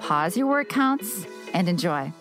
pause your word counts, and enjoy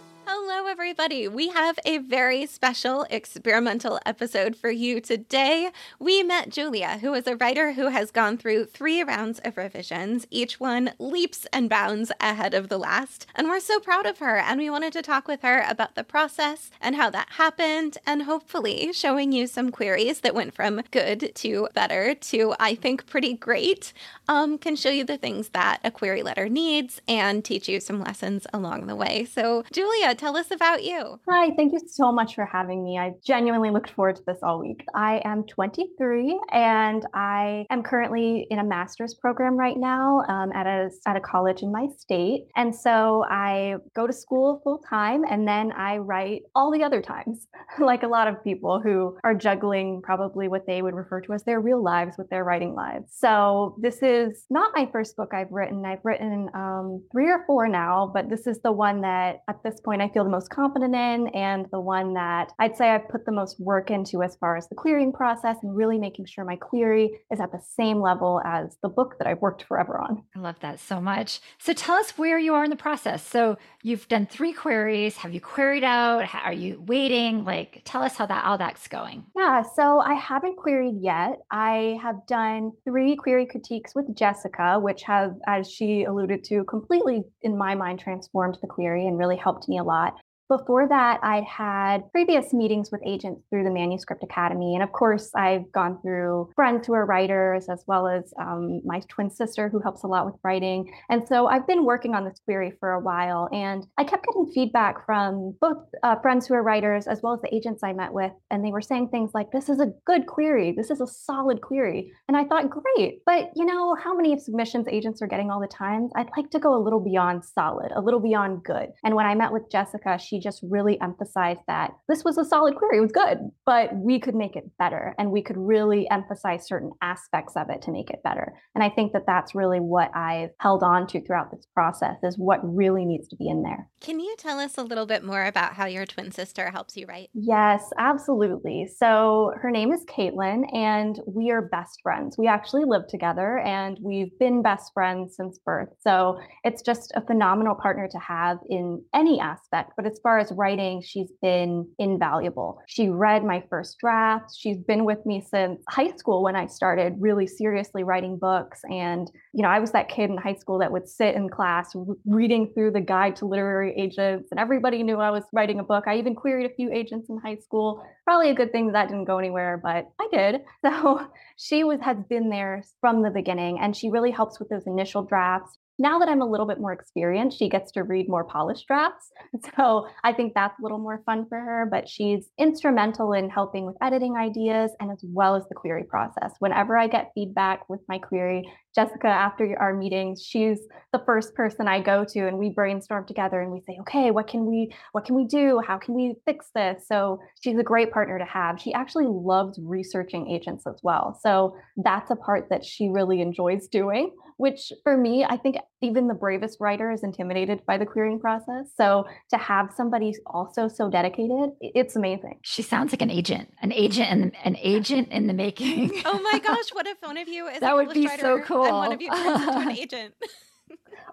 everybody. We have a very special experimental episode for you today. We met Julia, who is a writer who has gone through three rounds of revisions, each one leaps and bounds ahead of the last. And we're so proud of her. And we wanted to talk with her about the process and how that happened, and hopefully showing you some queries that went from good to better to, I think, pretty great. Um, can show you the things that a query letter needs and teach you some lessons along the way. So, Julia, tell us about about you? Hi, thank you so much for having me. I genuinely looked forward to this all week. I am 23 and I am currently in a master's program right now um, at, a, at a college in my state. And so I go to school full time and then I write all the other times, like a lot of people who are juggling probably what they would refer to as their real lives with their writing lives. So this is not my first book I've written. I've written um, three or four now, but this is the one that at this point I feel the most confident confident in and the one that I'd say I've put the most work into as far as the querying process and really making sure my query is at the same level as the book that I've worked forever on. I love that so much. So tell us where you are in the process. So you've done three queries. Have you queried out? Are you waiting? Like tell us how that all that's going. Yeah, so I haven't queried yet. I have done three query critiques with Jessica, which have, as she alluded to, completely in my mind transformed the query and really helped me a lot. Before that, I'd had previous meetings with agents through the Manuscript Academy. And of course, I've gone through friends who are writers, as well as um, my twin sister who helps a lot with writing. And so I've been working on this query for a while. And I kept getting feedback from both uh, friends who are writers, as well as the agents I met with. And they were saying things like, this is a good query. This is a solid query. And I thought, great. But you know, how many submissions agents are getting all the time? I'd like to go a little beyond solid, a little beyond good. And when I met with Jessica, she just really emphasized that this was a solid query, it was good, but we could make it better and we could really emphasize certain aspects of it to make it better. And I think that that's really what I've held on to throughout this process is what really needs to be in there. Can you tell us a little bit more about how your twin sister helps you write? Yes, absolutely. So her name is Caitlin and we are best friends. We actually live together and we've been best friends since birth. So it's just a phenomenal partner to have in any aspect. But as far as writing, she's been invaluable. She read my first draft. She's been with me since high school when I started really seriously writing books. And, you know, I was that kid in high school that would sit in class reading through the guide to literary agents, and everybody knew I was writing a book. I even queried a few agents in high school. Probably a good thing that, that didn't go anywhere, but I did. So she was has been there from the beginning, and she really helps with those initial drafts now that I'm a little bit more experienced, she gets to read more polished drafts. So I think that's a little more fun for her, but she's instrumental in helping with editing ideas and as well as the query process. Whenever I get feedback with my query, Jessica, after our meetings, she's the first person I go to and we brainstorm together and we say, okay, what can we what can we do? How can we fix this? So she's a great partner to have. She actually loves researching agents as well. So that's a part that she really enjoys doing which for me, I think even the bravest writer is intimidated by the querying process. So to have somebody also so dedicated, it's amazing. She sounds like an agent, an agent and an agent in the making. oh my gosh, what if one of you is that would be so cool. And one of you turns into an agent.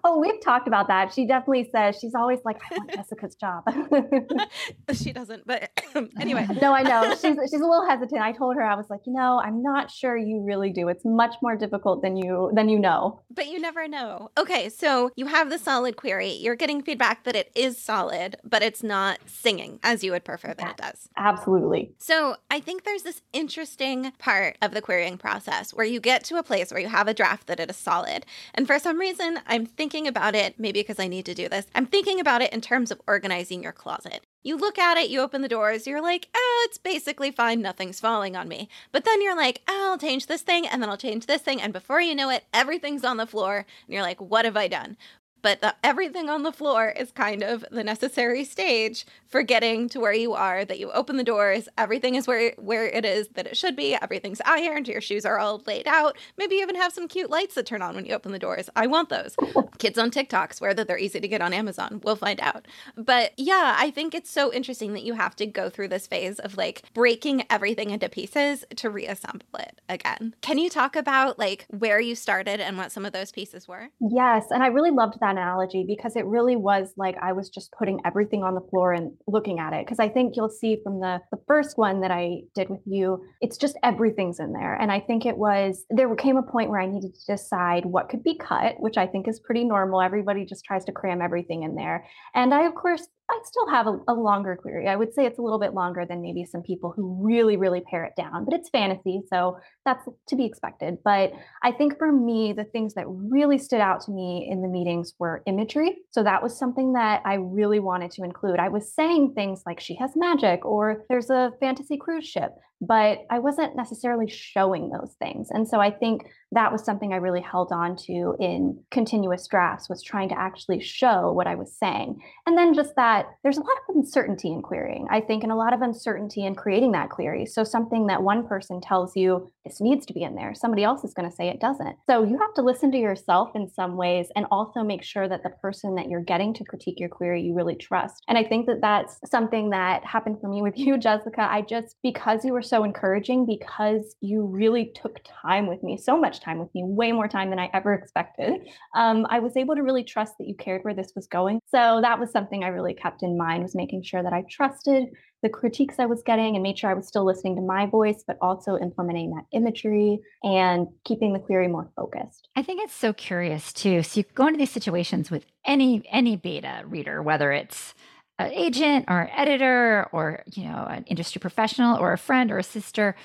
Oh, we've talked about that. She definitely says she's always like, I want Jessica's job. she doesn't, but anyway. No, I know. She's she's a little hesitant. I told her, I was like, you know, I'm not sure you really do. It's much more difficult than you than you know. But you never know. Okay, so you have the solid query. You're getting feedback that it is solid, but it's not singing as you would prefer that it does. Absolutely. So I think there's this interesting part of the querying process where you get to a place where you have a draft that it is solid. And for some reason, I'm thinking about it, maybe because I need to do this, I'm thinking about it in terms of organizing your closet. You look at it, you open the doors, you're like, oh, it's basically fine, nothing's falling on me. But then you're like, oh, I'll change this thing, and then I'll change this thing, and before you know it, everything's on the floor, and you're like, what have I done? But the, everything on the floor is kind of the necessary stage for getting to where you are. That you open the doors, everything is where where it is that it should be. Everything's ironed, your shoes are all laid out. Maybe you even have some cute lights that turn on when you open the doors. I want those. Kids on TikTok swear that they're easy to get on Amazon. We'll find out. But yeah, I think it's so interesting that you have to go through this phase of like breaking everything into pieces to reassemble it again. Can you talk about like where you started and what some of those pieces were? Yes. And I really loved that analogy because it really was like I was just putting everything on the floor and looking at it. Because I think you'll see from the, the first one that I did with you, it's just everything's in there. And I think it was, there came a point where I needed to decide what could be cut, which I think is pretty normal. Everybody just tries to cram everything in there. And I, of course, I still have a, a, longer query. I would say it's a little bit longer than maybe some people who really, really pare it down, but it's fantasy. So that's to be expected. But I think for me, the things that really stood out to me in the meetings were imagery. So that was something that I really wanted to include. I was saying things like she has magic or there's a fantasy cruise ship but I wasn't necessarily showing those things. And so I think that was something I really held on to in continuous drafts was trying to actually show what I was saying. And then just that there's a lot of uncertainty in querying, I think, and a lot of uncertainty in creating that query. So something that one person tells you this needs to be in there, somebody else is going to say it doesn't. So you have to listen to yourself in some ways and also make sure that the person that you're getting to critique your query you really trust. And I think that that's something that happened for me with you, Jessica. I just, because you were so encouraging because you really took time with me, so much time with me, way more time than I ever expected. Um, I was able to really trust that you cared where this was going. So that was something I really kept in mind was making sure that I trusted the critiques I was getting and made sure I was still listening to my voice, but also implementing that imagery and keeping the query more focused. I think it's so curious too. So you go into these situations with any any beta reader, whether it's an agent or editor or you know an industry professional or a friend or a sister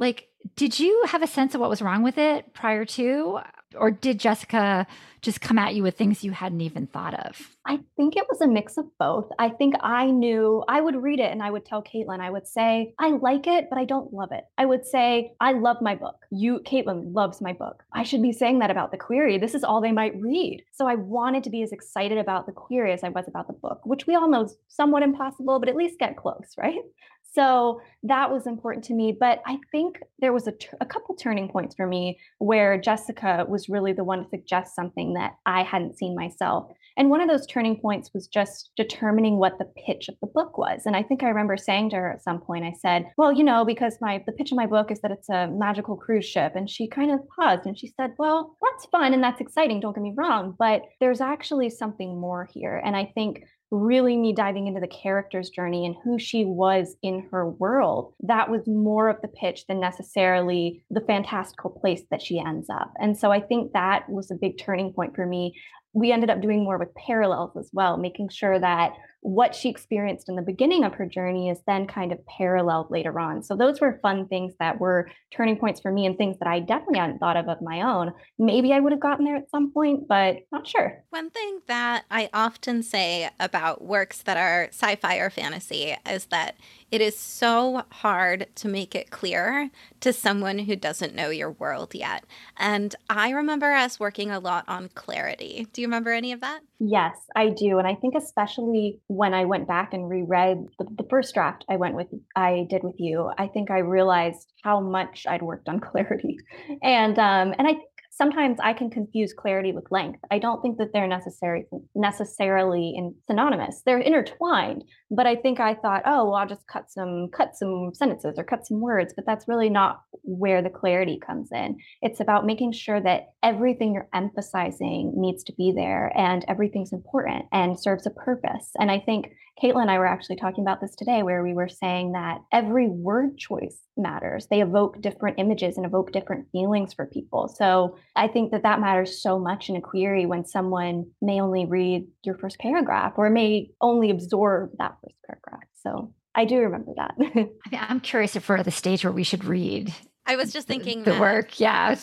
like did you have a sense of what was wrong with it prior to? Or did jessica just come at you with things you hadn't even thought of? I think it was a mix of both. I think i knew i would read it and i would tell caitlin i would say i like it but i don't love it. I would say i love my book. You caitlin loves my book. I should be saying that about the query. This is all they might read. So i wanted to be as excited about the query as i was about the book which we all know is somewhat impossible but at least get close right so that was important to me. But I think there was a, a couple turning points for me where Jessica was really the one to suggest something that I hadn't seen myself. And one of those turning points was just determining what the pitch of the book was. And I think I remember saying to her at some point, I said, Well, you know, because my the pitch of my book is that it's a magical cruise ship. And she kind of paused and she said, Well, that's fun and that's exciting, don't get me wrong, but there's actually something more here. And I think really me diving into the character's journey and who she was in her world, that was more of the pitch than necessarily the fantastical place that she ends up. And so I think that was a big turning point for me. We ended up doing more with parallels as well, making sure that what she experienced in the beginning of her journey is then kind of paralleled later on. So those were fun things that were turning points for me and things that I definitely hadn't thought of of my own. Maybe I would have gotten there at some point, but not sure. One thing that I often say about works that are sci-fi or fantasy is that it is so hard to make it clear to someone who doesn't know your world yet. And I remember us working a lot on clarity. Do you remember any of that? Yes, I do. And I think especially when I went back and reread the, the first draft I went with I did with you, I think I realized how much I'd worked on clarity. And um and I think sometimes I can confuse clarity with length. I don't think that they're necessary necessarily in synonymous. They're intertwined, but I think I thought, oh, well, I'll just cut some cut some sentences or cut some words, but that's really not where the clarity comes in. It's about making sure that everything you're emphasizing needs to be there and everything's important and serves a purpose. And I think Caitlin and I were actually talking about this today, where we were saying that every word choice matters. They evoke different images and evoke different feelings for people. So I think that that matters so much in a query when someone may only read your first paragraph or may only absorb that first paragraph. So I do remember that. I'm curious if we're at the stage where we should read. I was just thinking the, the work. Yeah.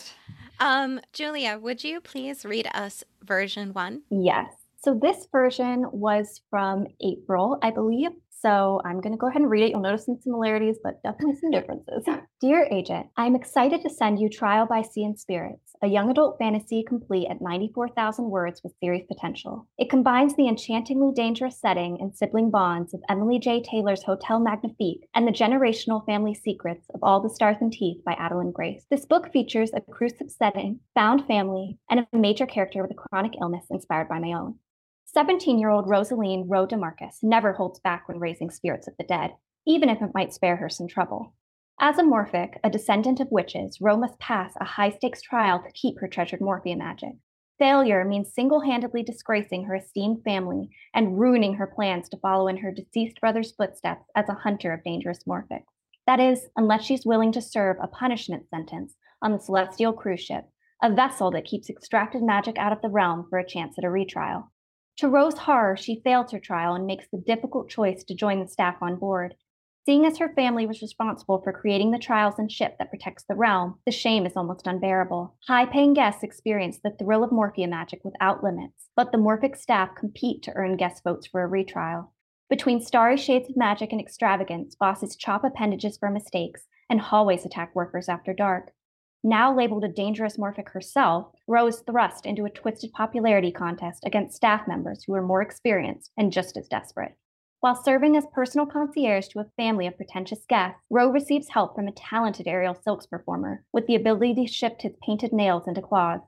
Um, Julia, would you please read us version one? Yes. So this version was from April, I believe. So I'm going to go ahead and read it. You'll notice some similarities, but definitely some differences. Dear Agent, I'm excited to send you Trial by Sea and Spirits, a young adult fantasy complete at 94,000 words with series potential. It combines the enchantingly dangerous setting and sibling bonds of Emily J. Taylor's Hotel Magnifique and the generational family secrets of All the Stars and Teeth by Adalyn Grace. This book features a crucial setting, found family, and a major character with a chronic illness inspired by my own. 17 year old Rosaline Rowe DeMarcus never holds back when raising spirits of the dead, even if it might spare her some trouble. As a morphic, a descendant of witches, Rowe must pass a high stakes trial to keep her treasured morphia magic. Failure means single handedly disgracing her esteemed family and ruining her plans to follow in her deceased brother's footsteps as a hunter of dangerous morphics. That is, unless she's willing to serve a punishment sentence on the Celestial cruise ship, a vessel that keeps extracted magic out of the realm for a chance at a retrial. To Rowe's horror, she fails her trial and makes the difficult choice to join the staff on board. Seeing as her family was responsible for creating the trials and ship that protects the realm, the shame is almost unbearable. High paying guests experience the thrill of Morphia magic without limits, but the Morphic staff compete to earn guest votes for a retrial. Between starry shades of magic and extravagance, bosses chop appendages for mistakes, and hallways attack workers after dark. Now labeled a dangerous morphic herself, Rowe is thrust into a twisted popularity contest against staff members who are more experienced and just as desperate. While serving as personal concierge to a family of pretentious guests, Rowe receives help from a talented aerial silks performer with the ability to shift his painted nails into claws.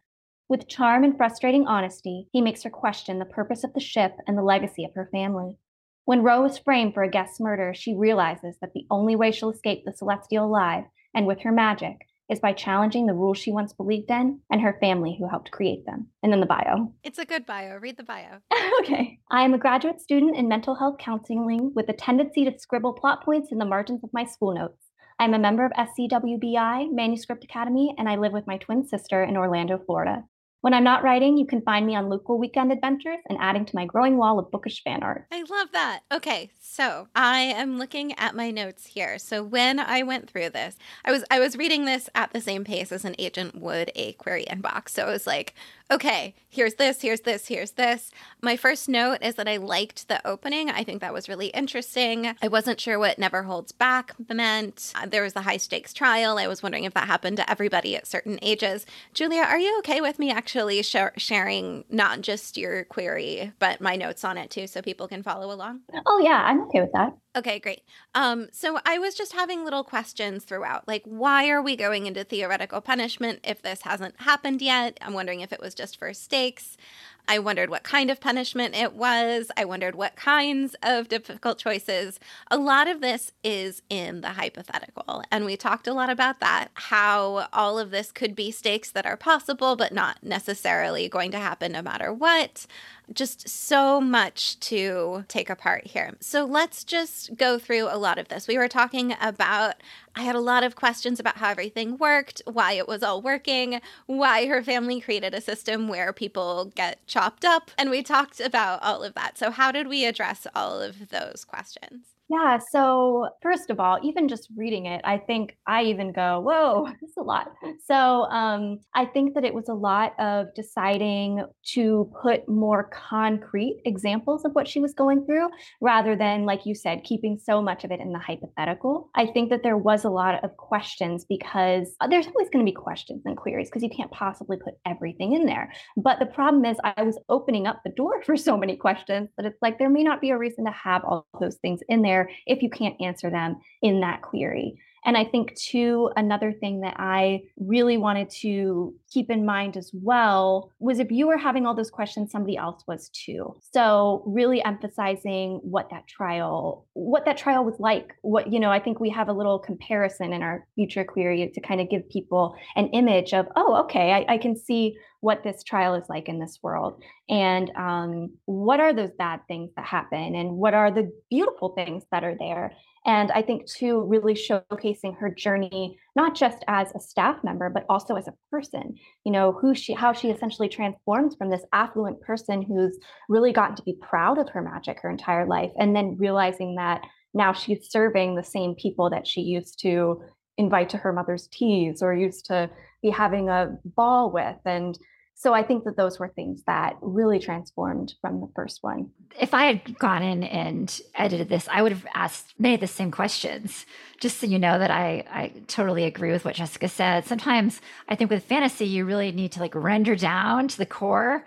With charm and frustrating honesty, he makes her question the purpose of the ship and the legacy of her family. When Rowe is framed for a guest's murder, she realizes that the only way she'll escape the Celestial alive, and with her magic, is by challenging the rules she once believed in and her family who helped create them. And then the bio. It's a good bio. Read the bio. okay. I am a graduate student in mental health counseling with a tendency to scribble plot points in the margins of my school notes. I'm a member of SCBWI, Manuscript Academy, and I live with my twin sister in Orlando, Florida. When I'm not writing, you can find me on local weekend adventures and adding to my growing wall of bookish fan art. I love that. Okay, so I am looking at my notes here. So when I went through this, I was I was reading this at the same pace as an agent would a query inbox. So it was like, okay, here's this, here's this, here's this. My first note is that I liked the opening. I think that was really interesting. I wasn't sure what Never Holds Back meant. Uh, there was the high stakes trial. I was wondering if that happened to everybody at certain ages. Julia, are you okay with me actually sh- sharing not just your query, but my notes on it too so people can follow along? Oh, yeah, I'm okay with that. Okay, great. Um, so I was just having little questions throughout, like why are we going into theoretical punishment if this hasn't happened yet? I'm wondering if it was just for stakes. I wondered what kind of punishment it was. I wondered what kinds of difficult choices. A lot of this is in the hypothetical. And we talked a lot about that how all of this could be stakes that are possible, but not necessarily going to happen no matter what. Just so much to take apart here. So let's just go through a lot of this. We were talking about I had a lot of questions about how everything worked, why it was all working, why her family created a system where people get chopped up. And we talked about all of that. So, how did we address all of those questions? Yeah. So, first of all, even just reading it, I think I even go, whoa, is a lot. So, um, I think that it was a lot of deciding to put more concrete examples of what she was going through rather than, like you said, keeping so much of it in the hypothetical. I think that there was a lot of questions because uh, there's always going to be questions and queries because you can't possibly put everything in there. But the problem is, I was opening up the door for so many questions that it's like there may not be a reason to have all those things in there there if you can't answer them in that query. And I think, too, another thing that I really wanted to keep in mind as well was if you were having all those questions, somebody else was too. So, really emphasizing what that trial, what that trial was like. What, you know, I think we have a little comparison in our future query to kind of give people an image of, oh, okay, I, I can see what this trial is like in this world and um, what are those bad things that happen and what are the beautiful things that are there and I think, too, really showcasing her journey, not just as a staff member, but also as a person, you know, who she, how she essentially transforms from this affluent person who's really gotten to be proud of her magic her entire life. And then realizing that now she's serving the same people that she used to invite to her mother's teas or used to be having a ball with. And so I think that those were things that really transformed from the first one. If I had gone in and edited this, I would have asked many of the same questions. Just so you know that I, I totally agree with what Jessica said. Sometimes I think with fantasy, you really need to like render down to the core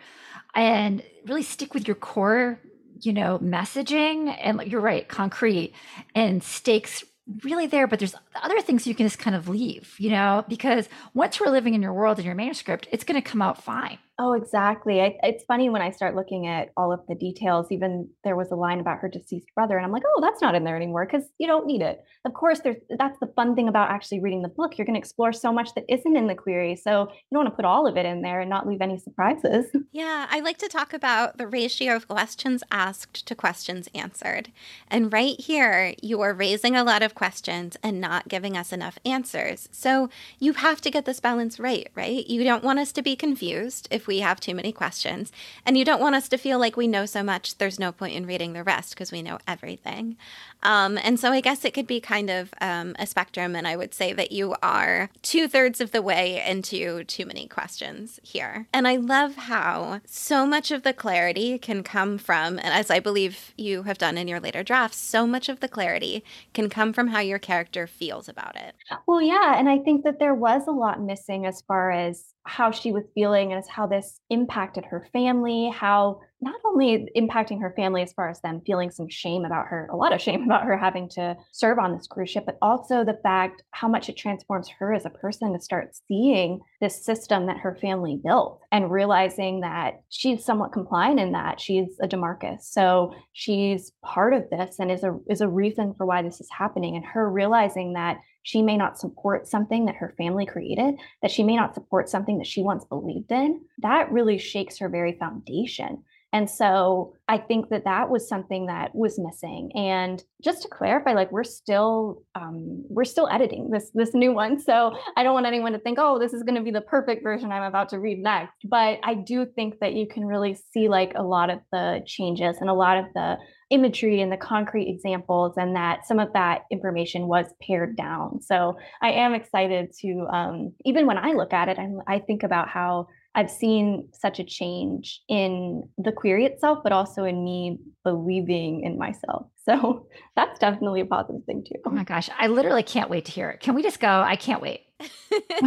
and really stick with your core, you know, messaging. And you're right, concrete and stakes really there, but there's other things you can just kind of leave, you know, because once we're living in your world in your manuscript, it's going to come out fine. Oh, exactly. I, it's funny when I start looking at all of the details. Even there was a line about her deceased brother, and I'm like, oh, that's not in there anymore because you don't need it. Of course, there's that's the fun thing about actually reading the book. You're going to explore so much that isn't in the query, so you don't want to put all of it in there and not leave any surprises. Yeah, I like to talk about the ratio of questions asked to questions answered. And right here, you are raising a lot of questions and not giving us enough answers. So you have to get this balance right, right? You don't want us to be confused if we have too many questions. And you don't want us to feel like we know so much, there's no point in reading the rest because we know everything. Um, and so I guess it could be kind of um, a spectrum. And I would say that you are two thirds of the way into too many questions here. And I love how so much of the clarity can come from, and as I believe you have done in your later drafts, so much of the clarity can come from how your character feels about it. Well, yeah. And I think that there was a lot missing as far as how she was feeling and how this impacted her family, how not only impacting her family as far as them feeling some shame about her, a lot of shame about her having to serve on this cruise ship, but also the fact how much it transforms her as a person to start seeing this system that her family built and realizing that she's somewhat compliant in that she's a Demarcus. So she's part of this and is a is a reason for why this is happening. And her realizing that she may not support something that her family created, that she may not support something that she once believed in, that really shakes her very foundation. And so I think that that was something that was missing. And just to clarify, like we're still um, we're still editing this this new one, so I don't want anyone to think, oh, this is going to be the perfect version I'm about to read next. But I do think that you can really see like a lot of the changes and a lot of the imagery and the concrete examples and that some of that information was pared down so i am excited to um, even when i look at it I'm, i think about how i've seen such a change in the query itself but also in me believing in myself. So that's definitely a positive thing too. Oh my gosh i literally can't wait to hear it. Can we just go? I can't wait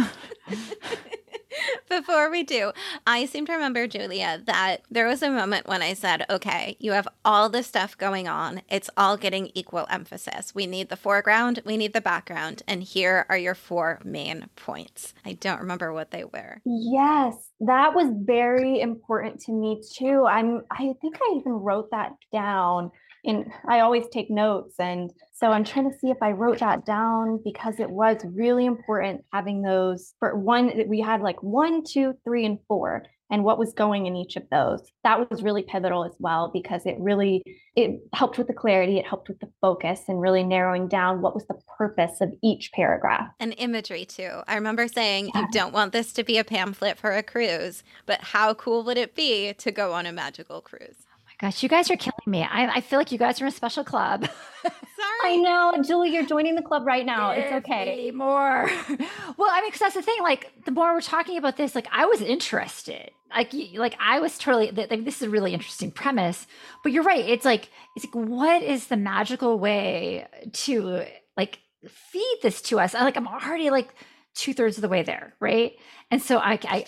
Before we do, I seem to remember, Julia, that there was a moment when I said, okay, you have all this stuff going on. It's all getting equal emphasis. We need the foreground, we need the background, and here are your four main points. I don't remember what they were. Yes, that was very important to me too. I'm I think I even wrote that down in I always take notes and so I'm trying to see if I wrote that down because it was really important having those for one we had like one, two, three, and four and what was going in each of those. That was really pivotal as well because it really it helped with the clarity, it helped with the focus and really narrowing down what was the purpose of each paragraph. And imagery too. I remember saying yeah. you don't want this to be a pamphlet for a cruise, but how cool would it be to go on a magical cruise? Gosh, you guys are killing me. I, I feel like you guys are in a special club. Sorry. I know, Julie, you're joining the club right now. Give it's okay. More. well, I mean, because that's the thing. Like, the more we're talking about this, like, I was interested. Like, like I was totally. Like, this is a really interesting premise. But you're right. It's like, it's like, what is the magical way to like feed this to us? I like, I'm already like two thirds of the way there, right? And so I, I, I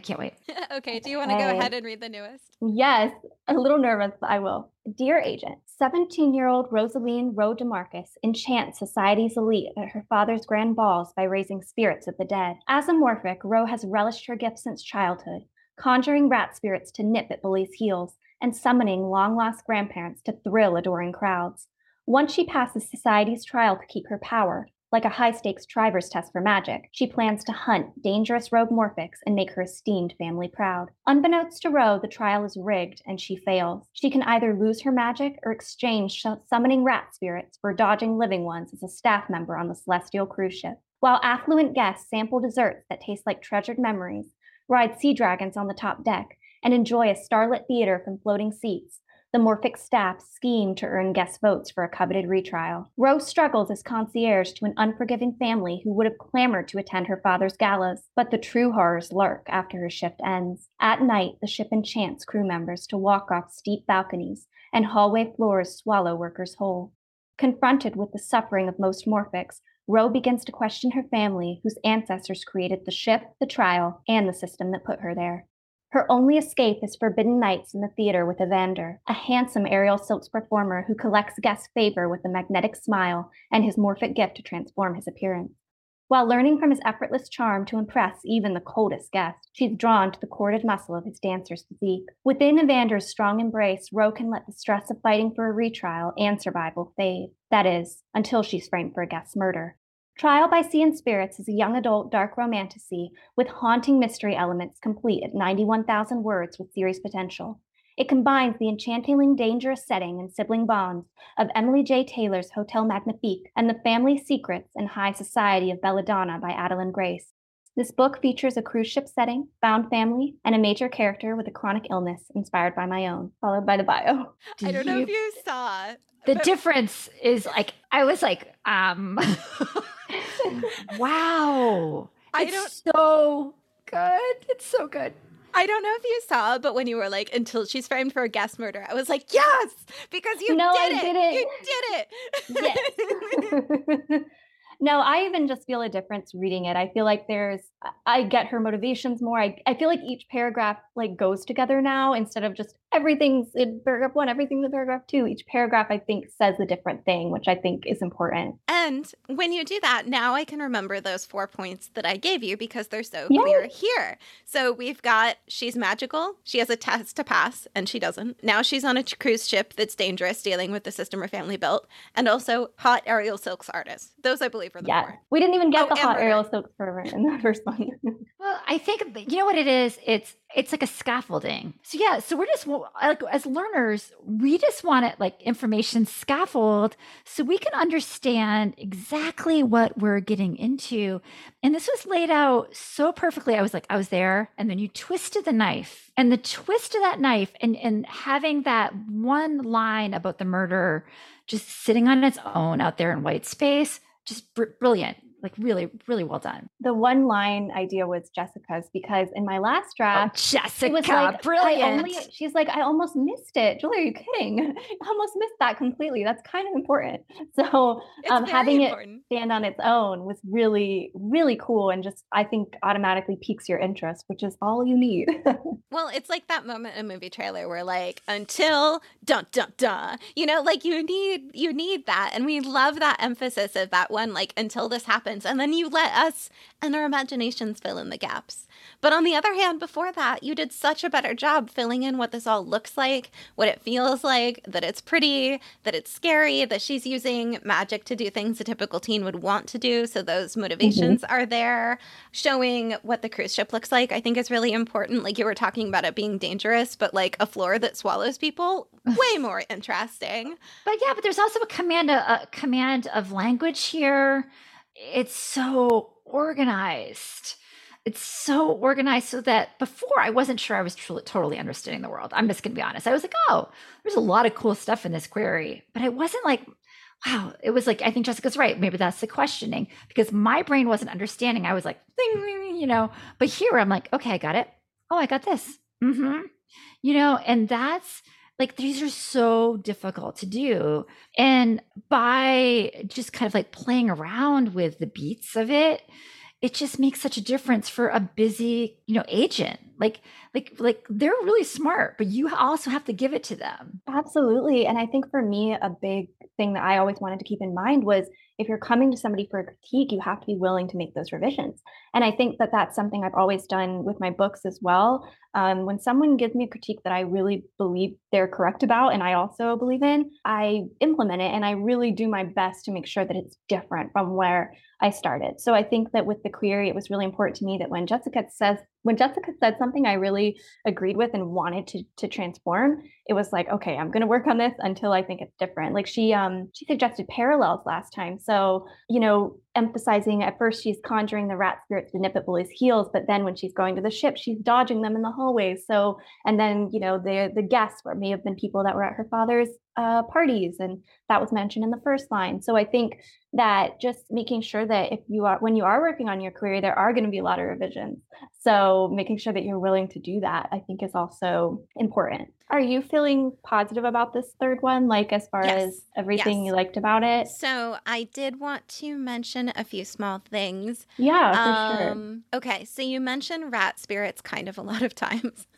can't wait. okay. Do you want to go ahead and read the newest? Yes. A little nervous, but I will. Dear Agent, 17 year old Rosaline Rowe DeMarcus enchants society's elite at her father's grand balls by raising spirits of the dead. As a morphic, Rowe has relished her gift since childhood, conjuring rat spirits to nip at bullies' heels and summoning long lost grandparents to thrill adoring crowds. Once she passes society's trial to keep her power, like a high stakes driver's test for magic, she plans to hunt dangerous rogue morphics and make her esteemed family proud. Unbeknownst to Rowe, the trial is rigged and she fails. She can either lose her magic or exchange summoning rat spirits for dodging living ones as a staff member on the Celestial cruise ship. While affluent guests sample desserts that taste like treasured memories, ride sea dragons on the top deck, and enjoy a starlit theater from floating seats, The Morphic staff scheme to earn guest votes for a coveted retrial. Rowe struggles as concierge to an unforgiving family who would have clamored to attend her father's galas, but the true horrors lurk after her shift ends. At night, the ship enchants crew members to walk off steep balconies, and hallway floors swallow workers whole. Confronted with the suffering of most Morphics, Rowe begins to question her family, whose ancestors created the ship, the trial, and the system that put her there. Her only escape is forbidden nights in the theater with Evander, a handsome aerial silks performer who collects guest favor with a magnetic smile and his morphic gift to transform his appearance. While learning from his effortless charm to impress even the coldest guest, she's drawn to the corded muscle of his dancer's physique. Within Evander's strong embrace, Rowe can let the stress of fighting for a retrial and survival fade. That is, until she's framed for a guest's murder. Trial by Sea and Spirits is a young adult dark romantasy with haunting mystery elements complete at 91,000 words with series potential. It combines the enchantingly dangerous setting and sibling bonds of Emily J. Taylor's Hotel Magnifique and the family secrets and high society of Belladonna by Adalyn Grace. This book features a cruise ship setting, found family, and a major character with a chronic illness inspired by my own, followed by the bio. I don't know if you saw. The but- difference is like I was like, um wow. I it's don't so good. It's so good. I don't know if you saw, but when you were like, until she's framed for a gas murder, I was like, yes, because you no, did I it. Didn't. You did it. Yes. no, I even just feel a difference reading it. I feel like there's I get her motivations more. I, I feel like each paragraph like goes together now instead of just everything's in paragraph one, everything's in paragraph two. Each paragraph I think says a different thing, which I think is important. And when you do that, now I can remember those four points that I gave you because they're so Yay. clear here. So we've got she's magical, she has a test to pass, and she doesn't. Now she's on a cruise ship that's dangerous, dealing with the system her family built, and also hot aerial silks artist. Those I believe are the yeah. four. We didn't even get oh, the hot aerial silks in the first one. well, I think you know what it is. It's it's like a scaffolding. So yeah, so we're just like as learners, we just want it like information scaffold so we can understand exactly what we're getting into. And this was laid out so perfectly. I was like, I was there, and then you twisted the knife, and the twist of that knife, and and having that one line about the murder just sitting on its own out there in white space, just br- brilliant like really really well done. The one line idea was jessica's because in my last oh, draft oh, jessica was like, brilliant. only, she's like i almost missed it. Julie are you kidding? I almost missed that completely. That's kind of important. So um, having important. it stand on its own was really really cool and just i think automatically piques your interest which is all you need. Well it's like that moment in a movie trailer where like until dun dun dun you know like you need you need that. And we love that emphasis of that one like until this happens And then you let us and our imaginations fill in the gaps. But on the other hand, before that, you did such a better job filling in what this all looks like, what it feels like, that it's pretty, that it's scary, that she's using magic to do things a typical teen would want to do. So those motivations mm-hmm. are there. Showing what the cruise ship looks like, I think is really important. Like you were talking about it being dangerous, but like a floor that swallows people, way more interesting. But yeah, but there's also a command a command of language here it's so organized. It's so organized so that before I wasn't sure I was truly, totally understanding the world. I'm just going to be honest. I was like, oh, there's a lot of cool stuff in this query, but I wasn't like, wow. It was like, I think Jessica's right. Maybe that's the questioning because my brain wasn't understanding. I was like, you know, but here I'm like, okay, I got it. Oh, I got this. Mm-hmm. You know, and that's like these are so difficult to do. And by just kind of like playing around with the beats of it, it just makes such a difference for a busy, you know, agent. Like like like they're really smart, but you also have to give it to them. Absolutely. And I think for me a big thing that I always wanted to keep in mind was if you're coming to somebody for a critique, you have to be willing to make those revisions. And I think that that's something I've always done with my books as well. Um, when someone gives me a critique that I really believe they're correct about, and I also believe in, I implement it and I really do my best to make sure that it's different from where I started. So I think that with the query, it was really important to me that when Jessica says when Jessica said something I really agreed with and wanted to to transform, it was like, okay, I'm gonna work on this until I think it's different. Like she um she suggested parallels last time. So, you know, emphasizing at first she's conjuring the rat spirits to nip at Bully's heels, but then when she's going to the ship, she's dodging them in the hallways. So, and then you know the the guests were may have been people that were at her father's uh, parties, and that was mentioned in the first line. So I think that just making sure that if you are when you are working on your career, there are going to be a lot of revisions. So making sure that you're willing to do that, I think, is also important. Are you feeling positive about this third one? Like as far Yes. as everything Yes. you liked about it? So I did want to mention a few small things. Yeah, for sure. Um, okay, so you mentioned rat spirits kind of a lot of times.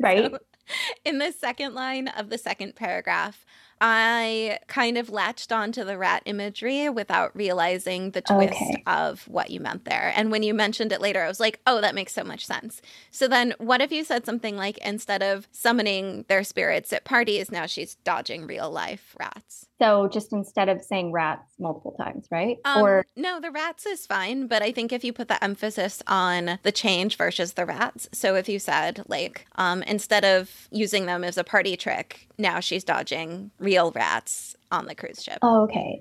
Right? So, in the second line of the second paragraph, I kind of latched onto the rat imagery without realizing the twist Okay. of what you meant there. And when you mentioned it later, I was like, oh, that makes so much sense. So then, what if you said something like, instead of summoning their spirits at parties, now she's dodging real life rats? So just instead of saying rats multiple times, right? Um, or no, the rats is fine, but I think if you put the emphasis on the change versus the rats, so if you said like um, instead of using them as a party trick, now she's dodging real rats on the cruise ship. oh, okay.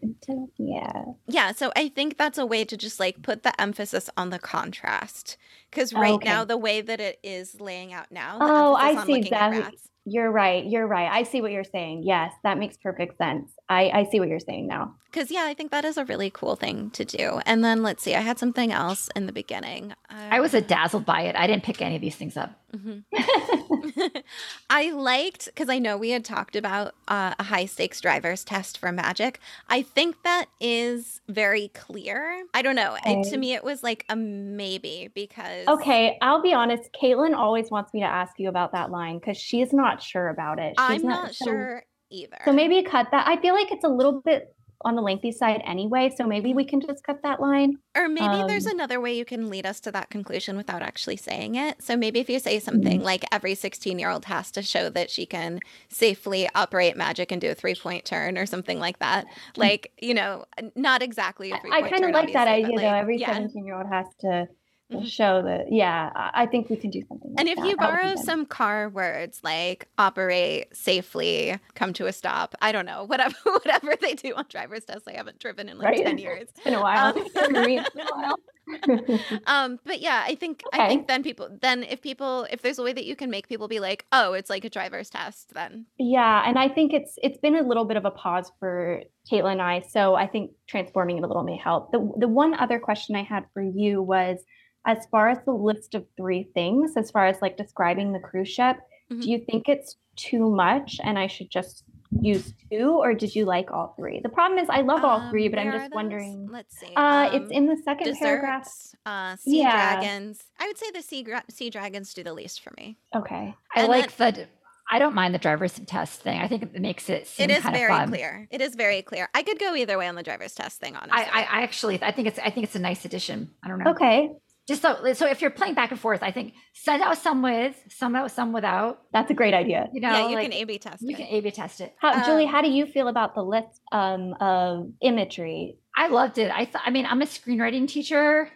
Yeah. Yeah, so I think that's a way to just like put the emphasis on the contrast because right Okay. now the way that it is laying out now, Oh, I see rats. You're right. You're right. I see what you're saying. Yes, that makes perfect sense. I, I see what you're saying now. Because, yeah, I think that is a really cool thing to do. And then let's see, I had something else in the beginning. I was dazzled by it. I didn't pick any of these things up. Mhm. I liked because I know we had talked about uh, a high stakes driver's test for magic. I think that is very clear. I don't know. It, to me, it was like a maybe because Okay, I'll be honest. Caitlin always wants me to ask you about that line because she's not sure about it. She's I'm not so- sure either. So maybe cut that. I feel like it's a little bit on the lengthy side anyway. So maybe we can just cut that line. or maybe there's um, another way you can lead us to that conclusion without actually saying it. So maybe if you say something Mm-hmm. like every 16 year old has to show that she can safely operate magic and do a three point turn or something like that. Like, you know, not exactly a Mm. I- three point kind of like that idea though. like, Every yeah. 17 year old has to. Show that. Yeah, I think we can do something. Like And if that. you That would be borrow some car words like operate safely, come to a stop, I don't know, whatever whatever they do on driver's tests, I haven't driven in like Right. 10 years. it's been a while. Um, been a while. Um, but yeah, I think I think then people then if people if there's a way that you can make people be like, oh, it's like a driver's test, then Yeah, and I think it's it's been a little bit of a pause for Caitlin and I, so I think transforming it a little may help. The the one other question I had for you was as far as the list of three things, as far as like describing the cruise ship, Mhm. do you think it's too much and I should just use two, or did you like all three? The problem is I love all three, Um, but I'm just wondering. Let's see. Uh, um, it's in the second paragraph. desserts, uh, sea Yeah. dragons. I would say the sea gra- sea dragons do the least for me. Okay. I And like the. I don't mind the driver's test thing. I think it makes it seem It is very clear. It is very clear. I could go either way on the driver's test thing, honestly. I, I, I actually, I think it's, I think it's a nice addition. I don't know. Okay. Just so, so if you're playing back and forth, I think send out some with, some out, some without. That's a great idea. You know, yeah, you like, can A/B test. you it. can A/B test it. How, Julie, Um, how do you feel about the list um, of imagery? I loved it. I thought, I mean, I'm a screenwriting teacher.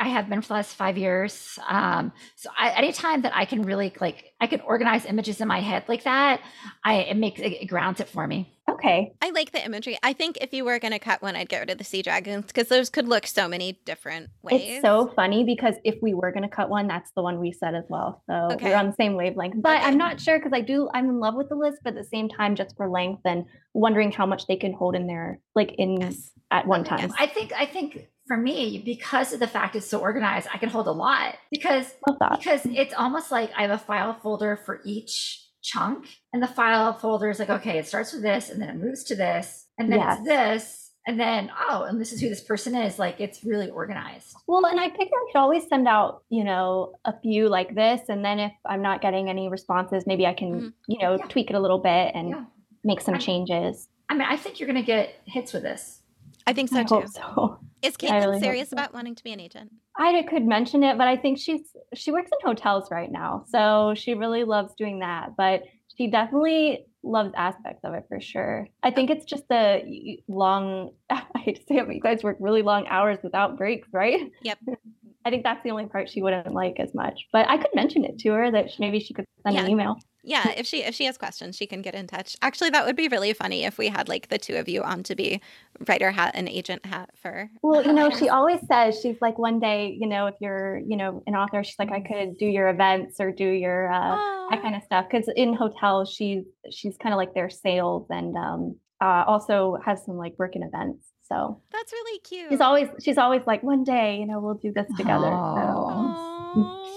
I have been for the last five years. Um, so I, anytime that I can really like, I can organize images in my head like that, I it makes it, it grounds it for me. Okay. I like the imagery. I think if you were going to cut one, I'd get rid of the sea dragons because those could look so many different ways. It's so funny because if we were going to cut one, that's the one we said as well. So Okay. we're on the same wavelength. But Okay. I'm not sure because I do, I'm in love with the list, but at the same time, just for length and wondering how much they can hold in there, like in Yes. at one time. yes. I think, I think for me, because of the fact it's so organized, I can hold a lot because because it's almost like I have a file folder for each chunk, and the file folder is like, okay, it starts with this, and then it moves to this, and then it's this, and then oh, and this is who this person is. Like it's really organized. Well, and I figure I could always send out, you know, a few like this. And then if I'm not getting any responses, maybe I can, Mhm. you know, Yeah. tweak it a little bit and Yeah. make some I- changes. I mean, I think you're gonna get hits with this. I think so I too. hope so. Is Caitlin really serious so. about wanting to be an agent? I could mention it, but I think she's she works in hotels right now, so she really loves doing that. But she definitely loves aspects of it for sure. I think it's just the long. I hate to say it, but you guys work really long hours without breaks, right? Yep. I think that's the only part she wouldn't like as much. But I could mention it to her that maybe she could send an email. Yeah, if she if she has questions, she can get in touch. Actually, that would be really funny if we had like the two of you on to be writer hat and agent hat for. Well, you know, she always says she's like one day, you know, if you're, you know, an author, she's like I could do your events or do your uh, that kind of stuff because in hotels she's she's kind of like their sales and um uh, also has some like working events. So that's really cute. She's always she's always like one day, you know, we'll do this together. So.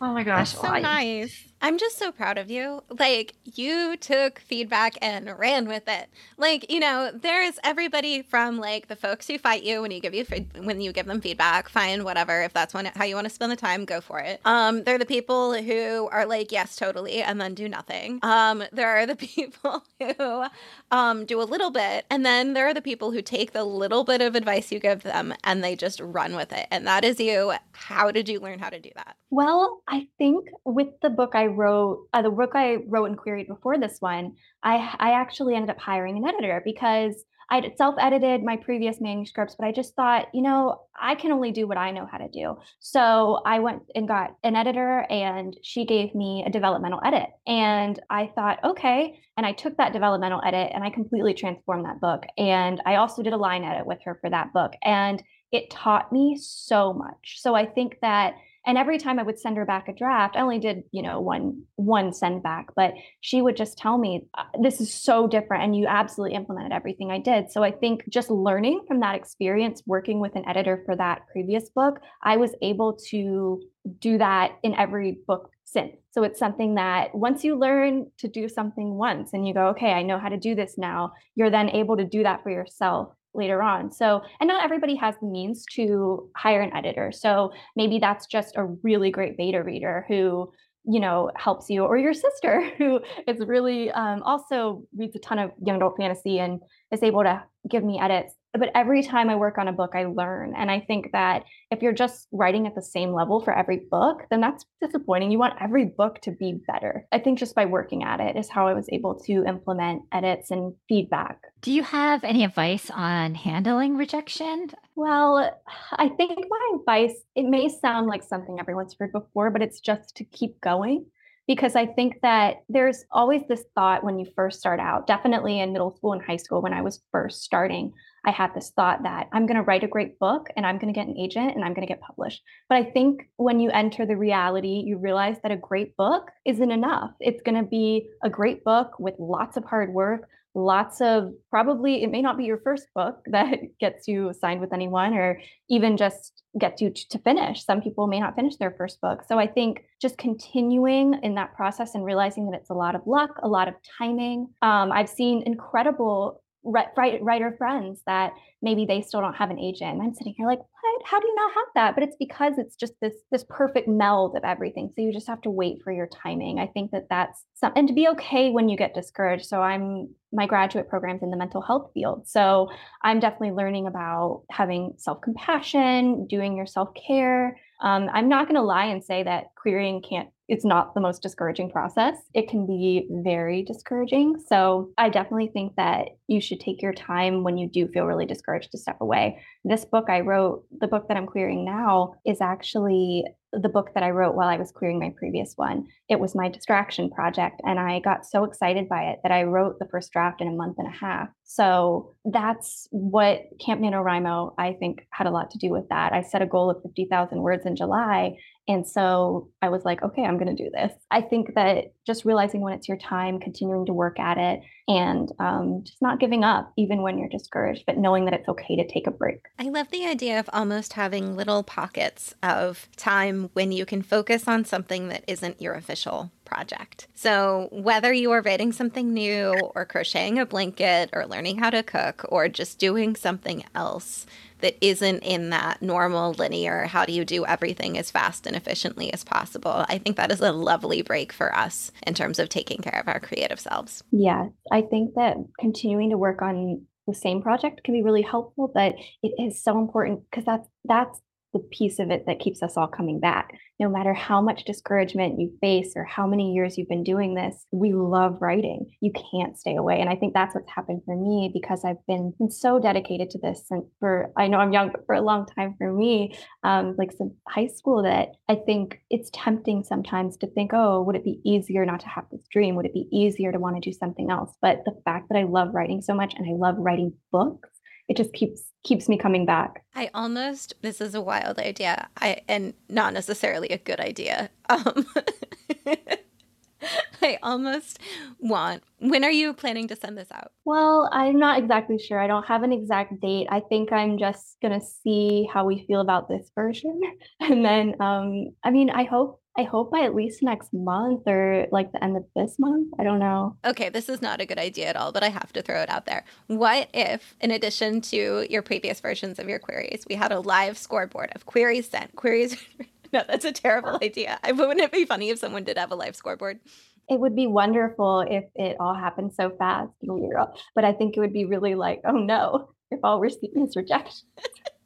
Oh my gosh. That's so nice. I'm just so proud of you. Like, you took feedback and ran with it. Like, you know, there's everybody from like the folks who fight you when you give you when you give them feedback, fine, whatever. If that's when, how you want to spend the time, go for it. Um, they're the people who are like, yes, totally, and then do nothing. Um, there are the people who um, do a little bit, and then there are the people who take the little bit of advice you give them and they just run with it. And that is you. How did you learn how to do that? Well, I think with the book I wrote, uh, the book I wrote and queried before this one, I I actually ended up hiring an editor because I'd self-edited my previous manuscripts, but I just thought, you know, I can only do what I know how to do. So I went and got an editor and she gave me a developmental edit. And I thought, okay. And I took that developmental edit and I completely transformed that book. And I also did a line edit with her for that book. And it taught me so much. So I think that and every time i would send her back a draft i only did you know one one send back but she would just tell me uh, this is so different and you absolutely implemented everything i did. So i think just learning from that experience working with an editor for that previous book i was able to do that in every book since. So it's something that once you learn to do something once and you go okay i know how to do this now you're then able to do that for yourself later on. So, and not everybody has the means to hire an editor. So maybe that's just a really great beta reader who you know helps you or your sister who is really um, also reads a ton of young adult fantasy and is able to give me edits but every time I work on a book, I learn. And I think that if you're just writing at the same level for every book, then that's disappointing. You want every book to be better. I think just by working at it is how I was able to implement edits and feedback. Do you have any advice on handling rejection? Well, I think my advice, it may sound like something everyone's heard before, but it's just to keep going because I think that there's always this thought when you first start out, definitely in middle school and high school when I was first starting, I had this thought that I'm going to write a great book and I'm going to get an agent and I'm going to get published. But I think when you enter the reality, you realize that a great book isn't enough. It's going to be a great book with lots of hard work, lots of probably it may not be your first book that gets you signed with anyone or even just gets you to finish some people may not finish their first book so i think just continuing in that process and realizing that it's a lot of luck a lot of timing um, i've seen incredible writer friends that maybe they still don't have an agent. And I'm sitting here like, what? How do you not have that? But it's because it's just this this perfect meld of everything. So you just have to wait for your timing. I think that that's some, and to be okay when you get discouraged. So I'm my graduate programs in the mental health field. So I'm definitely learning about having self compassion, doing your self care. Um, I'm not going to lie and say that querying can't it's not the most discouraging process. It can be very discouraging. So I definitely think that you should take your time when you do feel really discouraged to step away. This book I wrote, the book that I'm querying now, is actually the book that I wrote while I was querying my previous one. It was my distraction project, and I got so excited by it that I wrote the first draft in a month and a half. So that's what Camp NaNoWriMo, I think, had a lot to do with that. I set a goal of 50,000 words in July, and so I was like, okay, I'm going to do this. I think that just realizing when it's your time, continuing to work at it, and um, just not giving up, even when you're discouraged, but knowing that it's okay to take a break. I love the idea of almost having little pockets of time when you can focus on something that isn't your official project. So, whether you are writing something new, or crocheting a blanket, or learning how to cook, or just doing something else, that isn't in that normal linear how do you do everything as fast and efficiently as possible? I think that is a lovely break for us in terms of taking care of our creative selves. Yeah i think that continuing to work on the same project can be really helpful but it is so important because that's that's the piece of it that keeps us all coming back. No matter how much discouragement you face or how many years you've been doing this, we love writing. You can't stay away. And I think that's what's happened for me because I've been, been so dedicated to this and for, I know I'm young, but for a long time for me, um, like some high school that I think it's tempting sometimes to think, oh, would it be easier not to have this dream? Would it be easier to want to do something else? But the fact that I love writing so much and I love writing books it just keeps keeps me coming back. I almost this is a wild idea. I and not necessarily a good idea. Um I almost want. When are you planning to send this out? Well, I'm not exactly sure. I don't have an exact date. I think I'm just going to see how we feel about this version. And then um I mean, I hope I hope by at least next month or like the end of this month. I don't know. Okay, this is not a good idea at all, but I have to throw it out there. What if, in addition to your previous versions of your queries, we had a live scoreboard of queries sent, queries? no, that's a terrible idea. Wouldn't it be funny if someone did have a live scoreboard? It would be wonderful if it all happened so fast but I think it would be really like, oh no, if all we're seeing is rejection.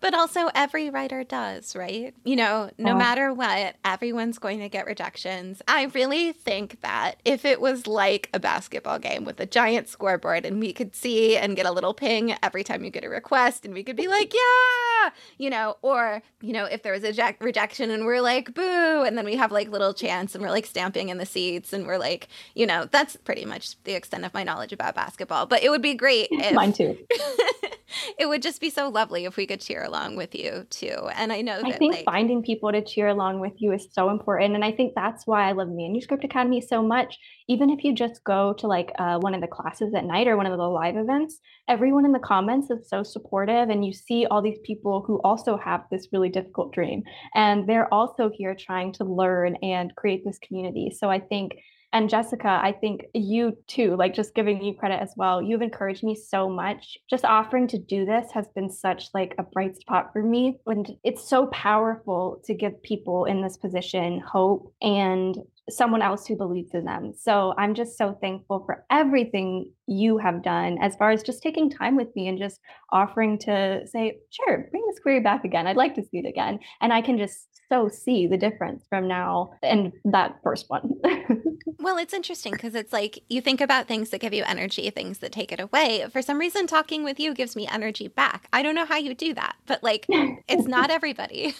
but also every writer does, right? You know, no uh, matter what, everyone's going to get rejections. I really think that if it was like a basketball game with a giant scoreboard and we could see and get a little ping every time you get a request and we could be like, yeah, you know, or, you know, if there was a je- rejection and we're like, boo, and then we have like little chants and we're like stamping in the seats and we're like, you know, that's pretty much the extent of my knowledge about basketball. But it would be great if. Mine too. it would just be so lovely if we could cheer along with you too. And I know that I think like, finding people to cheer along with you is so important. And I think that's why I love Manuscript Academy so much. Even if you just go to like uh, one of the classes at night or one of the live events, everyone in the comments is so supportive. And you see all these people who also have this really difficult dream. And they're also here trying to learn and create this community. So I think and Jessica, I think you too, like just giving you credit as well. You've encouraged me so much. Just offering to do this has been such like a bright spot for me. And it's so powerful to give people in this position hope and someone else who believes in them. So I'm just so thankful for everything you have done as far as just taking time with me and just offering to say, sure, bring this query back again. I'd like to see it again. And I can just so see the difference from now and that first one. well, it's interesting because it's like you think about things that give you energy, things that take it away. For some reason, talking with you gives me energy back. I don't know how you do that, but like it's not everybody.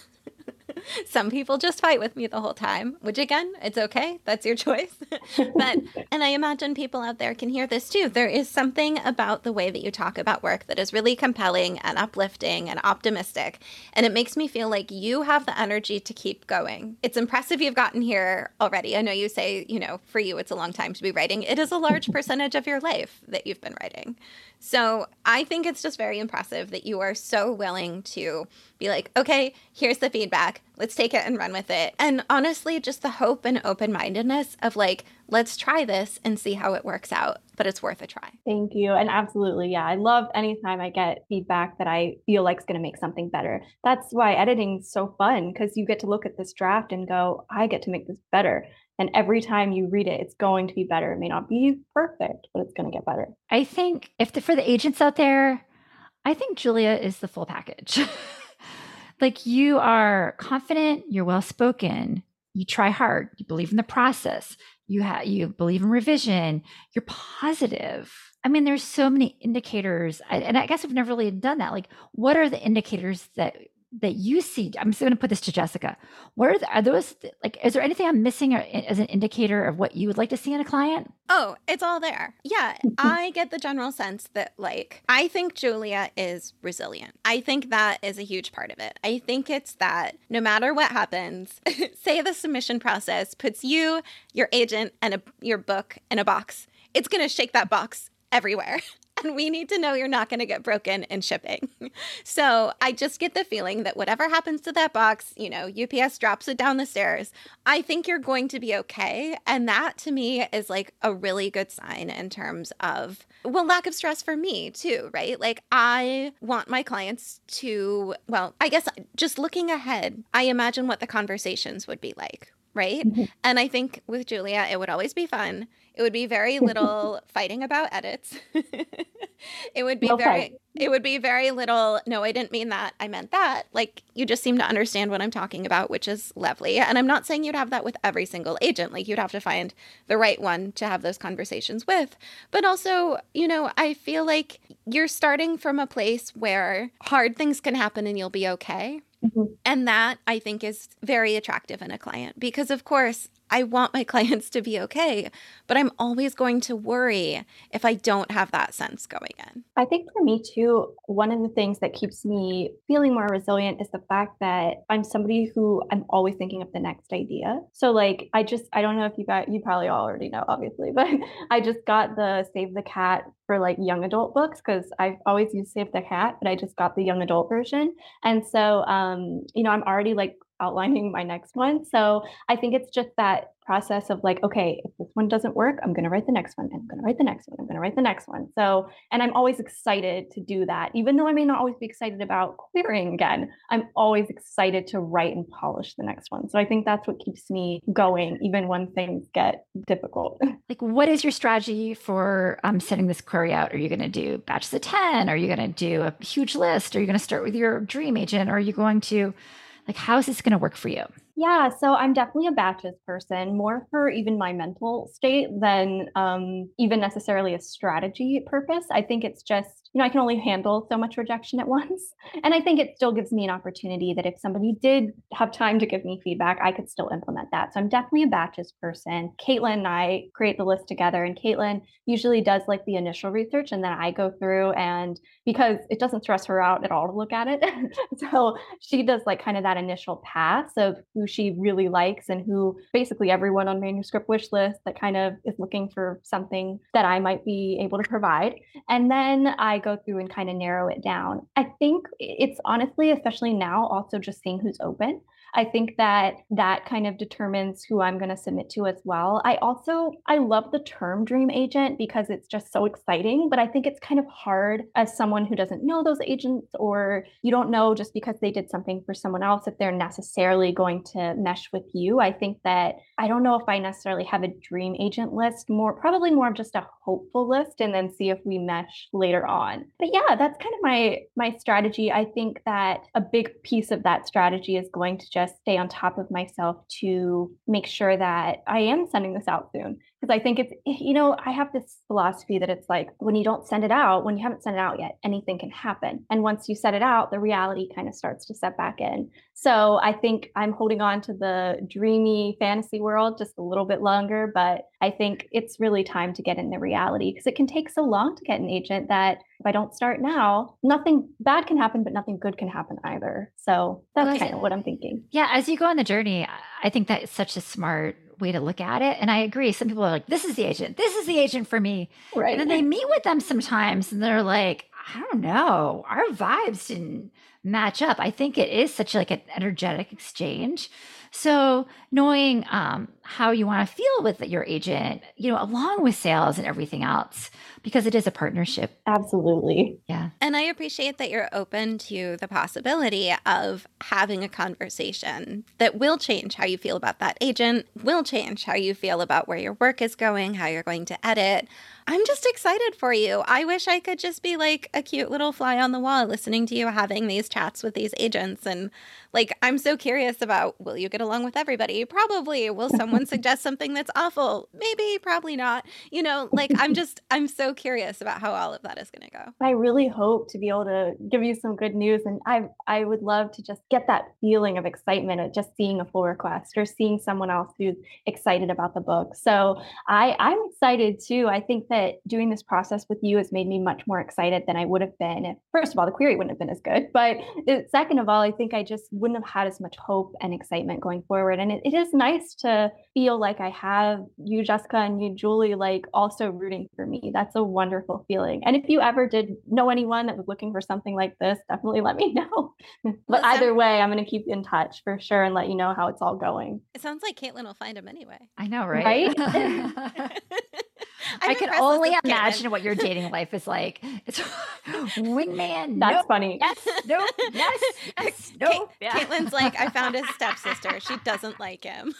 Some people just fight with me the whole time, which again, it's okay. That's your choice. but, and I imagine people out there can hear this too. There is something about the way that you talk about work that is really compelling and uplifting and optimistic. And it makes me feel like you have the energy to keep going. It's impressive you've gotten here already. I know you say, you know, for you, it's a long time to be writing. It is a large percentage of your life that you've been writing. So I think it's just very impressive that you are so willing to be like, okay, here's the feedback. Let's take it and run with it. And honestly, just the hope and open mindedness of like, let's try this and see how it works out, but it's worth a try. Thank you. And absolutely. Yeah. I love anytime I get feedback that I feel like is going to make something better. That's why editing's so fun because you get to look at this draft and go, I get to make this better. And every time you read it, it's going to be better. It may not be perfect, but it's going to get better. I think if the, for the agents out there, I think Julia is the full package. like you are confident, you're well spoken, you try hard, you believe in the process, you have you believe in revision, you're positive. I mean, there's so many indicators, and I guess I've never really done that. Like, what are the indicators that that you see i'm just going to put this to jessica. What are, the, are those like is there anything i'm missing as an indicator of what you would like to see in a client? Oh it's all there. Yeah i get the general sense that like i think julia is resilient. I think that is a huge part of it. I think it's that no matter what happens say the submission process puts you your agent and a, your book in a box it's going to shake that box everywhere and we need to know you're not going to get broken in shipping. So I just get the feeling that whatever happens to that box, you know, UPS drops it down the stairs, I think you're going to be okay. And that to me is like a really good sign in terms of, well, lack of stress for me too, right? Like I want my clients to, well, I guess just looking ahead, I imagine what the conversations would be like, right? Mm-hmm. And I think with Julia, it would always be fun. It would be very little fighting about edits. it would be okay. very it would be very little no i didn't mean that i meant that like you just seem to understand what i'm talking about which is lovely and i'm not saying you'd have that with every single agent like you'd have to find the right one to have those conversations with but also you know i feel like you're starting from a place where hard things can happen and you'll be okay Mm-hmm. And that I think is very attractive in a client because, of course, I want my clients to be okay, but I'm always going to worry if I don't have that sense going in. I think for me too, one of the things that keeps me feeling more resilient is the fact that I'm somebody who I'm always thinking of the next idea. So like I just I don't know if you got you probably already know obviously, but I just got the Save the Cat for like young adult books because I've always used Save the Cat, but I just got the young adult version. And so um, you know, I'm already like outlining my next one. So I think it's just that process of like, okay, if this one doesn't work, I'm going to write the next one I'm going to write the next one. I'm going to write the next one. So, and I'm always excited to do that. Even though I may not always be excited about querying again, I'm always excited to write and polish the next one. So I think that's what keeps me going, even when things get difficult. Like, what is your strategy for um, this query out? Are you going to do batches of 10? Are you going to do a huge list? Are you going to start with your dream agent? Are you going to like, how is this going to work for you? Yeah, so I'm definitely a batches person, more for even my mental state than um, even necessarily a strategy purpose. I think it's just, you know, I can only handle so much rejection at once. And I think it still gives me an opportunity that if somebody did have time to give me feedback, I could still implement that. So I'm definitely a batches person. Caitlin and I create the list together, and Caitlin usually does like the initial research, and then I go through and because it doesn't stress her out at all to look at it. so she does like kind of that initial pass of who she really likes and who basically everyone on manuscript wish list that kind of is looking for something that I might be able to provide. And then I go through and kind of narrow it down. I think it's honestly, especially now, also just seeing who's open. I think that that kind of determines who I'm going to submit to as well. I also I love the term dream agent because it's just so exciting, but I think it's kind of hard as someone who doesn't know those agents or you don't know just because they did something for someone else if they're necessarily going to mesh with you. I think that I don't know if I necessarily have a dream agent list, more probably more of just a hopeful list and then see if we mesh later on. But yeah, that's kind of my my strategy. I think that a big piece of that strategy is going to just stay on top of myself to make sure that I am sending this out soon. Because I think it's, eh, you know, I have this philosophy that it's like when you don't send it out, when you haven't sent it out yet, anything can happen. And once you set it out, the reality kind of starts to set back in. So I think I'm holding on to the dreamy fantasy world just a little bit longer, but I think it's really time to get in the reality because it can take so long to get an agent that if I don't start now, nothing bad can happen, but nothing good can happen either. So that's well, kind of what I'm thinking. Yeah, as you go on the journey, I think that is such a smart way to look at it. And I agree. Some people are like, this is the agent. This is the agent for me. Right. And then they meet with them sometimes and they're like, I don't know. Our vibes didn't match up. I think it is such like an energetic exchange. So knowing um, how you want to feel with your agent, you know, along with sales and everything else, because it is a partnership. Absolutely. Yeah. And I appreciate that you're open to the possibility of having a conversation that will change how you feel about that agent, will change how you feel about where your work is going, how you're going to edit. I'm just excited for you. I wish I could just be like a cute little fly on the wall listening to you having these chats with these agents. And like, I'm so curious about will you get along with everybody? Probably. Will someone suggest something that's awful? Maybe, probably not. You know, like, I'm just, I'm so curious about how all of that is going to go. I really hope to be able to give you some good news. And I, I would love to just get that feeling of excitement of just seeing a full request or seeing someone else who's excited about the book. So I, I'm excited too. I think that that doing this process with you has made me much more excited than I would have been if, first of all, the query wouldn't have been as good. But second of all, I think I just wouldn't have had as much hope and excitement going forward. And it, it is nice to feel like I have you, Jessica, and you, Julie, like also rooting for me. That's a wonderful feeling. And if you ever did know anyone that was looking for something like this, definitely let me know. but either way, I'm going to keep in touch for sure and let you know how it's all going. It sounds like Caitlin will find him anyway. I know, right? Right? I can only imagine what your dating life is like. It's wingman. That's funny. Yes, no, yes, yes, no. Yeah. Caitlin's like, I found his stepsister. She doesn't like him.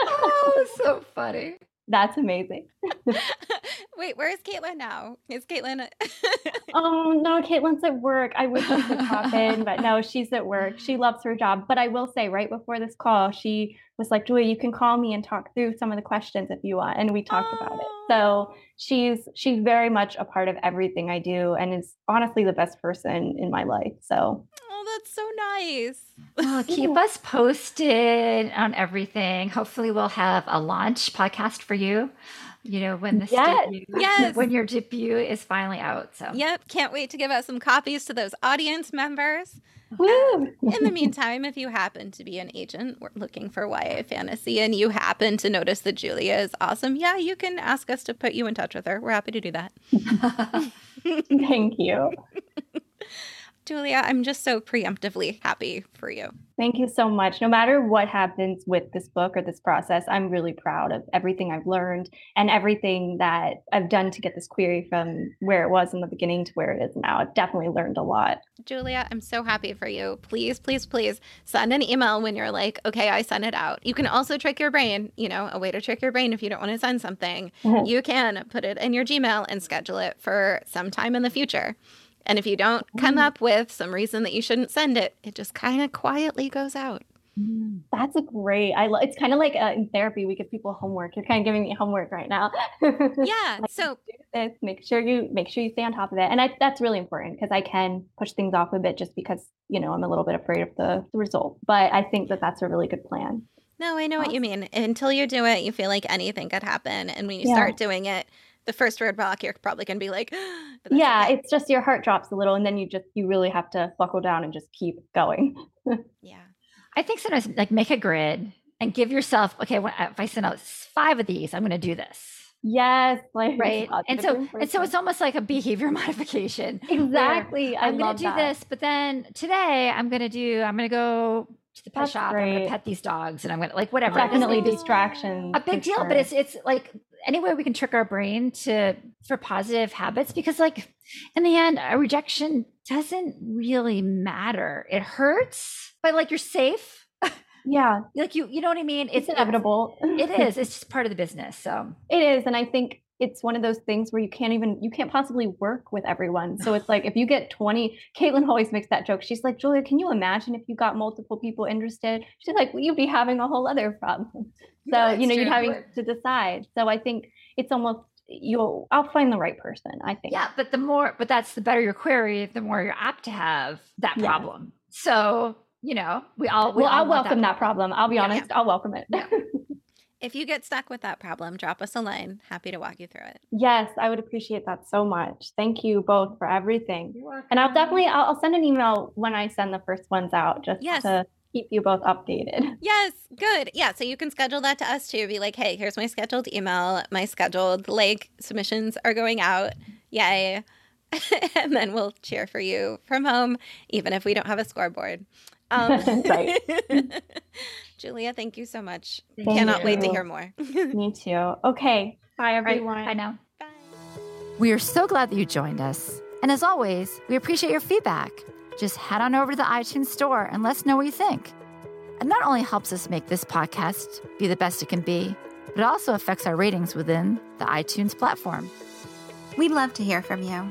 oh, so funny. That's amazing. Wait, where's Caitlin now? Is Caitlin? oh no, Caitlin's at work. I wish could pop in, but no, she's at work. She loves her job. But I will say, right before this call, she was like, "Julia, you can call me and talk through some of the questions if you want," and we talked oh. about it. So she's she's very much a part of everything I do, and is honestly the best person in my life. So Oh, that's so nice. Well, keep us posted on everything. Hopefully, we'll have a launch podcast for you. You know when this yes. debut, yes. when your debut is finally out. So yep, can't wait to give out some copies to those audience members. Woo! Uh, in the meantime, if you happen to be an agent we're looking for YA fantasy and you happen to notice that Julia is awesome, yeah, you can ask us to put you in touch with her. We're happy to do that. Thank you. Julia, I'm just so preemptively happy for you. Thank you so much. No matter what happens with this book or this process, I'm really proud of everything I've learned and everything that I've done to get this query from where it was in the beginning to where it is now. I've definitely learned a lot. Julia, I'm so happy for you. Please, please, please send an email when you're like, okay, I sent it out. You can also trick your brain, you know, a way to trick your brain if you don't want to send something. Mm-hmm. You can put it in your Gmail and schedule it for some time in the future. And if you don't come mm. up with some reason that you shouldn't send it, it just kind of quietly goes out. Mm. That's a great. I love. It's kind of like uh, in therapy, we give people homework. You're kind of giving me homework right now. Yeah. like, so this, make sure you make sure you stay on top of it, and I, that's really important because I can push things off a bit just because you know I'm a little bit afraid of the, the result. But I think that that's a really good plan. No, I know awesome. what you mean. Until you do it, you feel like anything could happen, and when you yeah. start doing it, the first roadblock, you're probably going to be like, yeah, okay. it's just your heart drops a little, and then you just you really have to buckle down and just keep going. yeah, I think sometimes like make a grid and give yourself okay. If I send out five of these, I'm going to do this. Yes, like right. And so and so it's almost like a behavior modification. Exactly. I'm going to do that. this, but then today I'm going to do. I'm going to go to the pet That's shop. Great. I'm going to pet these dogs, and I'm going to like whatever. Definitely distraction. A big deal, sure. but it's it's like any way we can trick our brain to for positive habits because like in the end a rejection doesn't really matter. It hurts but like you're safe. Yeah. Like you you know what i mean? It's, it's inevitable. It is. It's just part of the business so. It is and i think it's one of those things where you can't even you can't possibly work with everyone. So it's like if you get 20 caitlin always makes that joke. She's like julia can you imagine if you got multiple people interested? She's like well, you'd be having a whole other problem. So yeah, you know you're having to decide. So i think it's almost you'll i'll find the right person i think. Yeah but the more but that's the better your query the more you're apt to have that problem. So you know we all we well all i'll welcome that problem. that problem. i'll be yeah, honest i'll welcome it if you get stuck with that problem drop us a line happy to walk you through it yes i would appreciate that so much thank you both for everything and i'll definitely I'll, I'll, send an email when i send the first ones out just yes. to keep you both updated. Yes, good. Yeah, so you can schedule that to us too. Be like, hey, here's my scheduled email. My scheduled like submissions are going out. Yay. and then we'll cheer for you from home, even if we don't have a scoreboard. Um, right. Julia, thank you so much. Thank Cannot you. wait to hear more. Me too. Okay. Bye, everyone. Right. Bye now. Bye. We are so glad that you joined us. And as always, we appreciate your feedback just head on over to the iTunes store and let us know what you think. It not only helps us make this podcast be the best it can be, but it also affects our ratings within the iTunes platform. We'd love to hear from you.